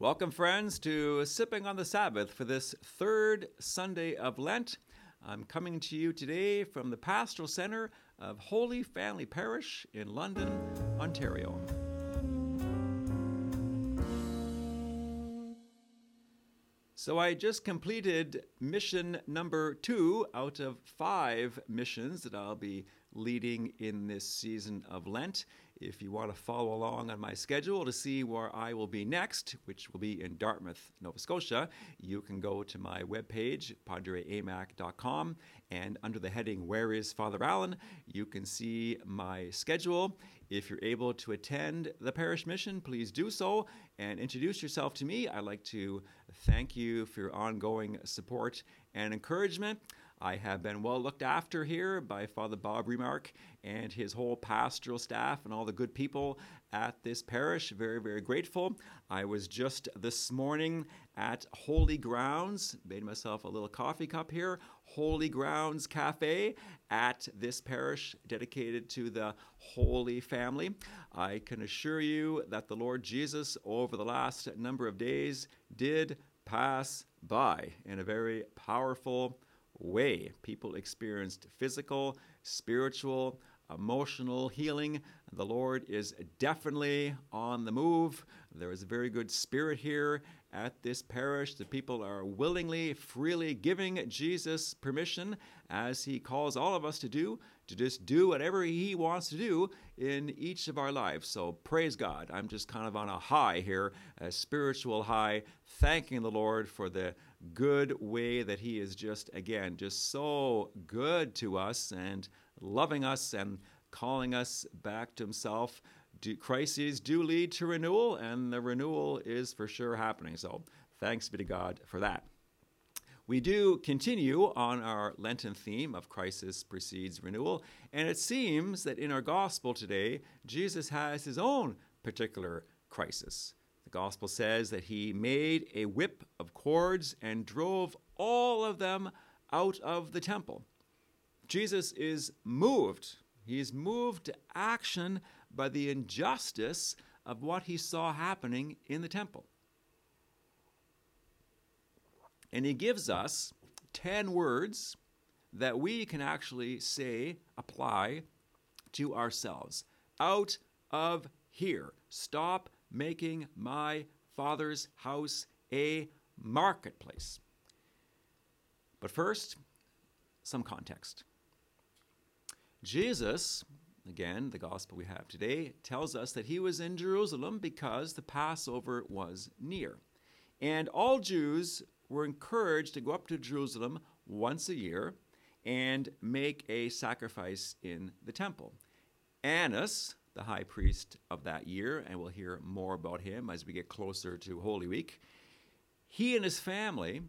Welcome, friends, to Sipping on the Sabbath for this third Sunday of Lent. I'm coming to you today from the Pastoral Center of Holy Family Parish in London, Ontario. So, I just completed mission number two out of five missions that I'll be leading in this season of Lent. If you want to follow along on my schedule to see where I will be next, which will be in Dartmouth, Nova Scotia, you can go to my webpage, padreamac.com, and under the heading Where is Father Allen, you can see my schedule. If you're able to attend the parish mission, please do so and introduce yourself to me. I'd like to thank you for your ongoing support and encouragement. I have been well looked after here by Father Bob Remark and his whole pastoral staff and all the good people at this parish. Very, very grateful. I was just this morning at Holy Grounds, made myself a little coffee cup here, Holy Grounds Cafe at this parish dedicated to the Holy Family. I can assure you that the Lord Jesus, over the last number of days, did pass by in a very powerful way. People experienced physical, spiritual, emotional healing. The Lord is definitely on the move. There is a very good spirit here at this parish. The people are willingly, freely giving Jesus permission, as He calls all of us to do, to just do whatever He wants to do in each of our lives. So praise God. I'm just kind of on a high here, a spiritual high, thanking the Lord for the good way that He is just, again, just so good to us and loving us and calling us back to Himself. Do, crises do lead to renewal, and the renewal is for sure happening. So thanks be to God for that. We do continue on our Lenten theme of crisis precedes renewal, and it seems that in our gospel today, Jesus has his own particular crisis. The gospel says that he made a whip of cords and drove all of them out of the temple. Jesus is moved. He is moved to action by the injustice of what he saw happening in the temple. And he gives us 10 words that we can actually say, apply to ourselves. Out of here. Stop making my father's house a marketplace. But first, some context. Jesus, again, the gospel we have today, tells us that he was in Jerusalem because the Passover was near. And all Jews were encouraged to go up to Jerusalem once a year and make a sacrifice in the temple. Annas, the high priest of that year, and we'll hear more about him as we get closer to Holy Week, he and his family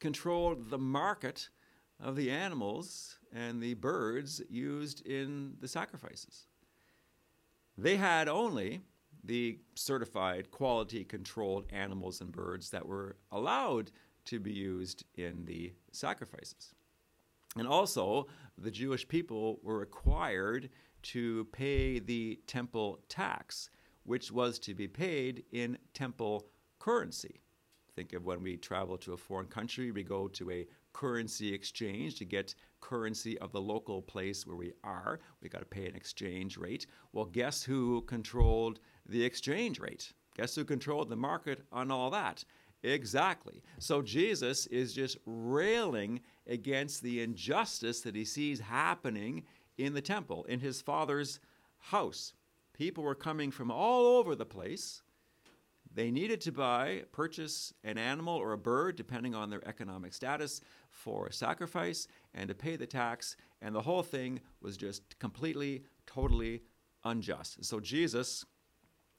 controlled the market of the animals and the birds used in the sacrifices. They had only the certified quality controlled animals and birds that were allowed to be used in the sacrifices. And also, the Jewish people were required to pay the temple tax, which was to be paid in temple currency. Think of when we travel to a foreign country, we go to a currency exchange to get currency of the local place where we are. We got to pay an exchange rate. Well, guess who controlled the exchange rate? Guess who controlled the market on all that? Exactly. So Jesus is just railing against the injustice that he sees happening in the temple, in his father's house. People were coming from all over the place they needed to buy, purchase an animal or a bird, depending on their economic status, for a sacrifice and to pay the tax. And the whole thing was just completely, totally unjust. So Jesus,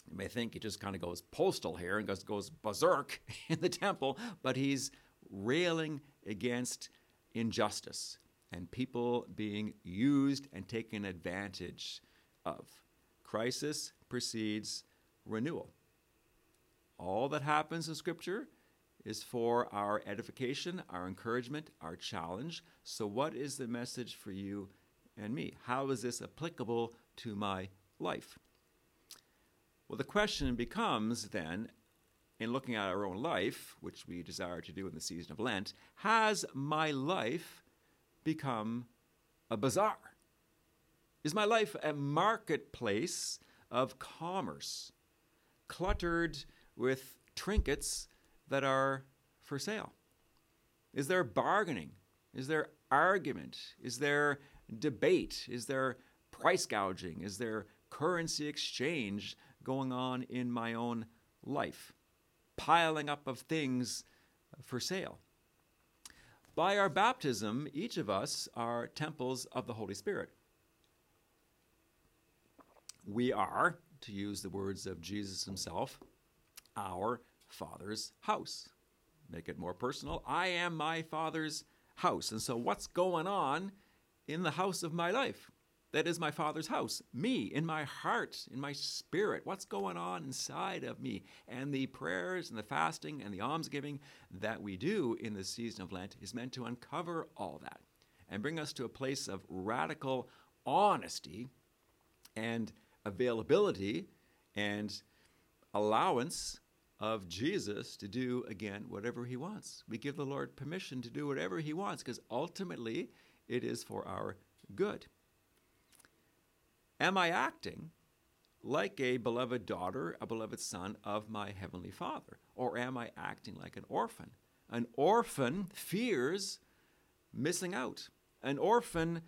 you may think he just kind of goes postal here and goes, goes berserk in the temple, but he's railing against injustice and people being used and taken advantage of. Crisis precedes renewal. All that happens in Scripture is for our edification, our encouragement, our challenge. So, what is the message for you and me? How is this applicable to my life? Well, the question becomes then in looking at our own life, which we desire to do in the season of Lent, has my life become a bazaar? Is my life a marketplace of commerce, cluttered with trinkets that are for sale? Is there bargaining? Is there argument? Is there debate? Is there price gouging? Is there currency exchange going on in my own life? Piling up of things for sale. By our baptism, each of us are temples of the Holy Spirit. We are, to use the words of Jesus himself, our Father's house. Make it more personal. I am my Father's house. And so, what's going on in the house of my life? That is my Father's house. Me, in my heart, in my spirit. What's going on inside of me? And the prayers and the fasting and the almsgiving that we do in the season of Lent is meant to uncover all that and bring us to a place of radical honesty and availability and allowance of Jesus to do again whatever he wants. We give the Lord permission to do whatever he wants because ultimately it is for our good. Am I acting like a beloved daughter, a beloved son of my heavenly Father? Or am I acting like an orphan? An orphan fears missing out. An orphan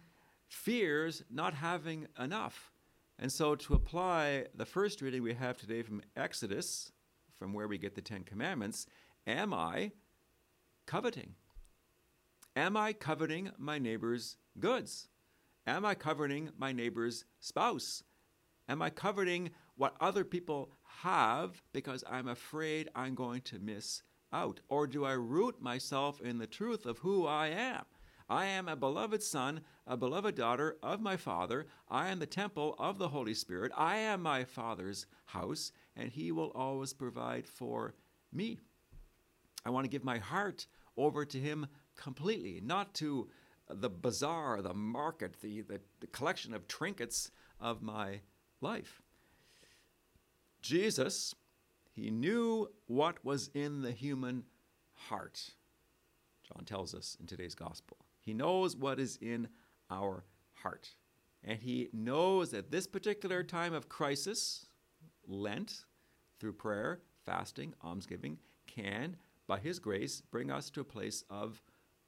fears not having enough. And so, to apply the first reading we have today from Exodus, from where we get the Ten Commandments, am I coveting? Am I coveting my neighbor's goods? Am I coveting my neighbor's spouse? Am I coveting what other people have because I'm afraid I'm going to miss out? Or do I root myself in the truth of who I am? I am a beloved son, a beloved daughter of my Father. I am the temple of the Holy Spirit. I am my Father's house, and He will always provide for me. I want to give my heart over to Him completely, not to the bazaar, the market, the, the, the collection of trinkets of my life. Jesus, He knew what was in the human heart. John tells us in today's gospel. He knows what is in our heart. And he knows that this particular time of crisis, Lent, through prayer, fasting, almsgiving, can, by his grace, bring us to a place of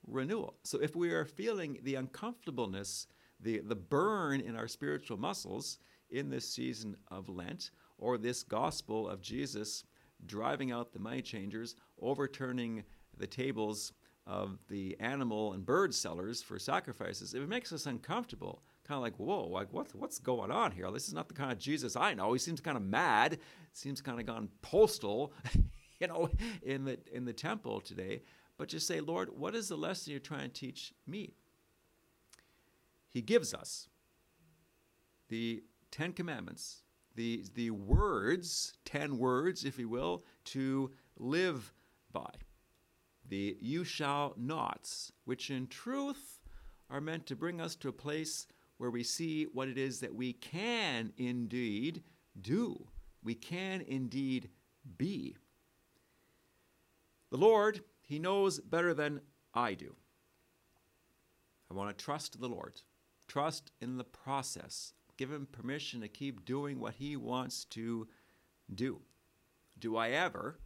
renewal. So if we are feeling the uncomfortableness, the, the burn in our spiritual muscles in this season of Lent, or this gospel of Jesus driving out the money changers, overturning the tables of the animal and bird sellers for sacrifices, if it makes us uncomfortable, kind of like, whoa, like what, what's going on here? This is not the kind of Jesus I know. He seems kind of mad, seems kind of gone postal, you know, in the in the temple today. But just say, Lord, what is the lesson you're trying to teach me? He gives us the Ten Commandments, the the words, ten words, if you will, to live by the you shall nots, which in truth are meant to bring us to a place where we see what it is that we can indeed do. We can indeed be. The Lord, He knows better than I do. I want to trust the Lord, trust in the process, give Him permission to keep doing what He wants to do. Do I ever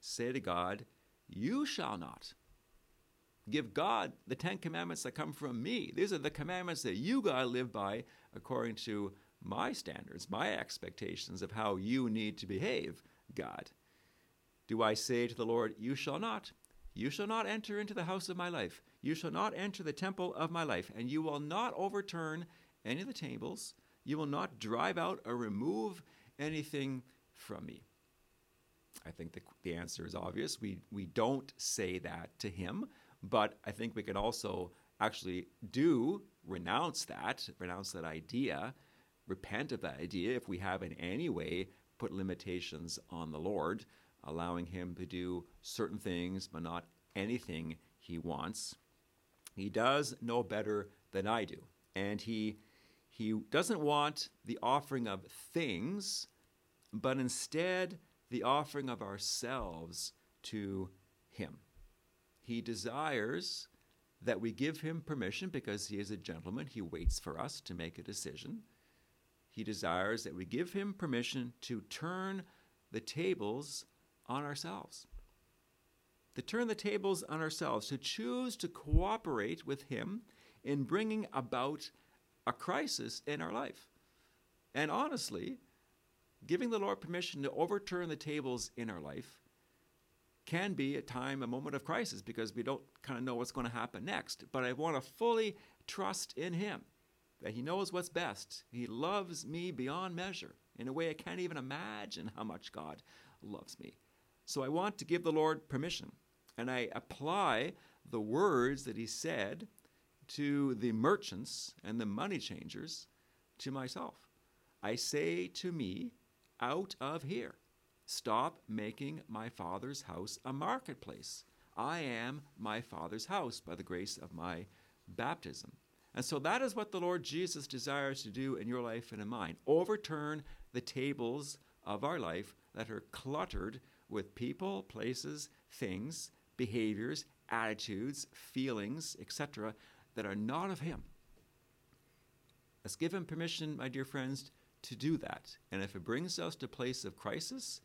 say to God, you shall not. Give God the Ten Commandments that come from me. These are the commandments that you got to live by according to my standards, my expectations of how you need to behave, God. Do I say to the Lord, You shall not? You shall not enter into the house of my life. You shall not enter the temple of my life, and you will not overturn any of the tables. You will not drive out or remove anything from me. I think the, the answer is obvious. We, we don't say that to him, but I think we can also actually do renounce that, renounce that idea, repent of that idea if we have in any way put limitations on the Lord, allowing him to do certain things, but not anything he wants. He does know better than I do. And he, he doesn't want the offering of things, but instead the offering of ourselves to Him. He desires that we give Him permission because He is a gentleman. He waits for us to make a decision. He desires that we give Him permission to turn the tables on ourselves. To turn the tables on ourselves, to choose to cooperate with Him in bringing about a crisis in our life. And honestly, giving the Lord permission to overturn the tables in our life can be a time, a moment of crisis because we don't kind of know what's going to happen next. But I want to fully trust in Him that He knows what's best. He loves me beyond measure in a way I can't even imagine how much God loves me. So I want to give the Lord permission and I apply the words that He said to the merchants and the money changers to myself. I say to me, out of here. Stop making my Father's house a marketplace. I am my Father's house by the grace of my baptism. And so that is what the Lord Jesus desires to do in your life and in mine overturn the tables of our life that are cluttered with people, places, things, behaviors, attitudes, feelings, etc., that are not of Him. Let's give Him permission, my dear friends, to do that. And if it brings us to a place of crisis,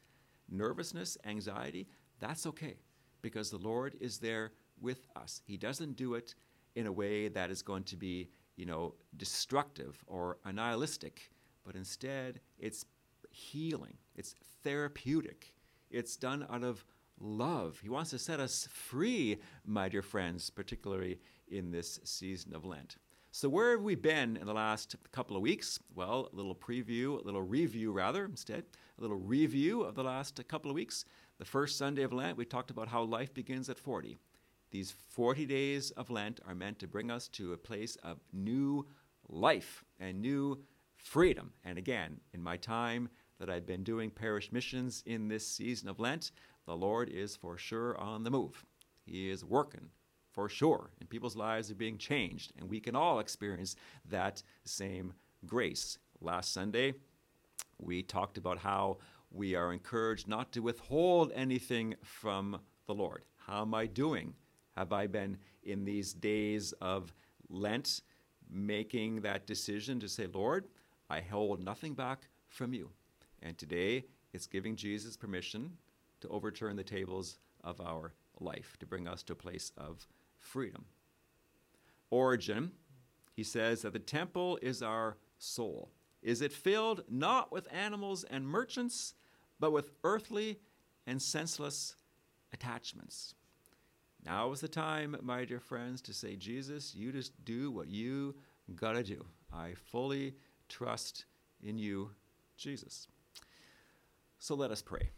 nervousness, anxiety, that's okay because the Lord is there with us. He doesn't do it in a way that is going to be, you know, destructive or nihilistic, but instead it's healing, it's therapeutic, it's done out of love. He wants to set us free, my dear friends, particularly in this season of Lent. So, where have we been in the last couple of weeks? Well, a little preview, a little review rather, instead, a little review of the last couple of weeks. The first Sunday of Lent, we talked about how life begins at 40. These 40 days of Lent are meant to bring us to a place of new life and new freedom. And again, in my time that I've been doing parish missions in this season of Lent, the Lord is for sure on the move. He is working for sure, and people's lives are being changed, and we can all experience that same grace. Last Sunday, we talked about how we are encouraged not to withhold anything from the Lord. How am I doing? Have I been in these days of Lent making that decision to say, Lord, I hold nothing back from you? And today, it's giving Jesus permission to overturn the tables of our life, to bring us to a place of freedom. Origen, he says that the temple is our soul. Is it filled not with animals and merchants, but with earthly and senseless attachments? Now is the time, my dear friends, to say, Jesus, you just do what you gotta do. I fully trust in you, Jesus. So let us pray.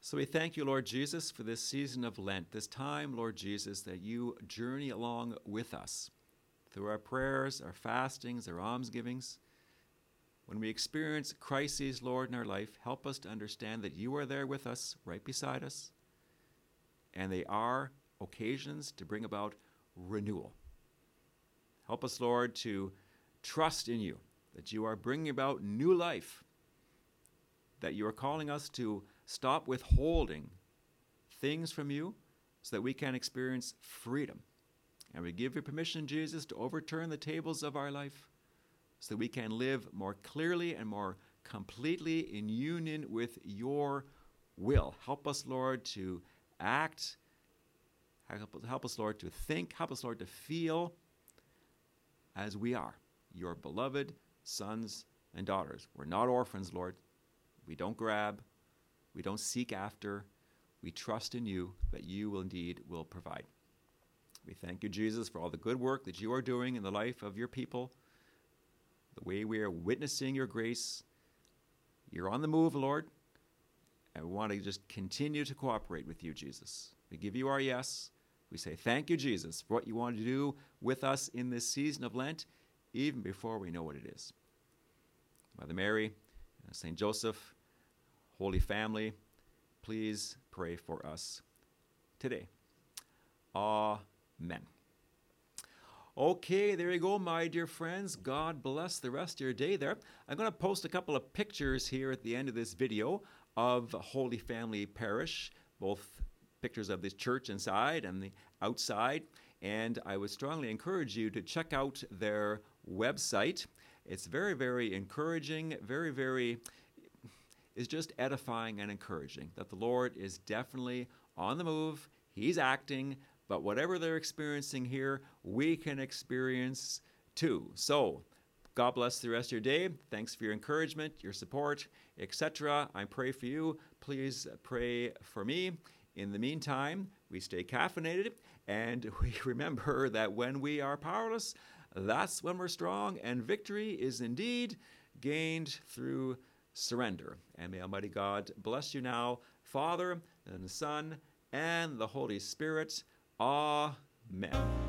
So we thank you, Lord Jesus, for this season of Lent, this time, Lord Jesus, that you journey along with us through our prayers, our fastings, our almsgivings. When we experience crises, Lord, in our life, help us to understand that you are there with us, right beside us, and they are occasions to bring about renewal. Help us, Lord, to trust in you, that you are bringing about new life, that you are calling us to Stop withholding things from you so that we can experience freedom. And we give you permission, Jesus, to overturn the tables of our life so that we can live more clearly and more completely in union with your will. Help us, Lord, to act. Help us, Lord, to think. Help us, Lord, to feel as we are, your beloved sons and daughters. We're not orphans, Lord. We don't grab. We don't seek after. We trust in you that you will indeed will provide. We thank you, Jesus, for all the good work that you are doing in the life of your people, the way we are witnessing your grace. You're on the move, Lord. And we want to just continue to cooperate with you, Jesus. We give you our yes. We say thank you, Jesus, for what you want to do with us in this season of Lent, even before we know what it is. Mother Mary, uh, St. Joseph, Holy Family, please pray for us today. Amen. Okay, there you go, my dear friends. God bless the rest of your day there. I'm going to post a couple of pictures here at the end of this video of Holy Family Parish, both pictures of this church inside and the outside. And I would strongly encourage you to check out their website. It's very, very encouraging, very, very, is just edifying and encouraging that the Lord is definitely on the move. He's acting. But whatever they're experiencing here, we can experience too. So, God bless the rest of your day. Thanks for your encouragement, your support, etc. I pray for you. Please pray for me. In the meantime, we stay caffeinated and we remember that when we are powerless, that's when we're strong, and victory is indeed gained through surrender. And may Almighty God bless you now, Father, and Son, and the Holy Spirit. Amen.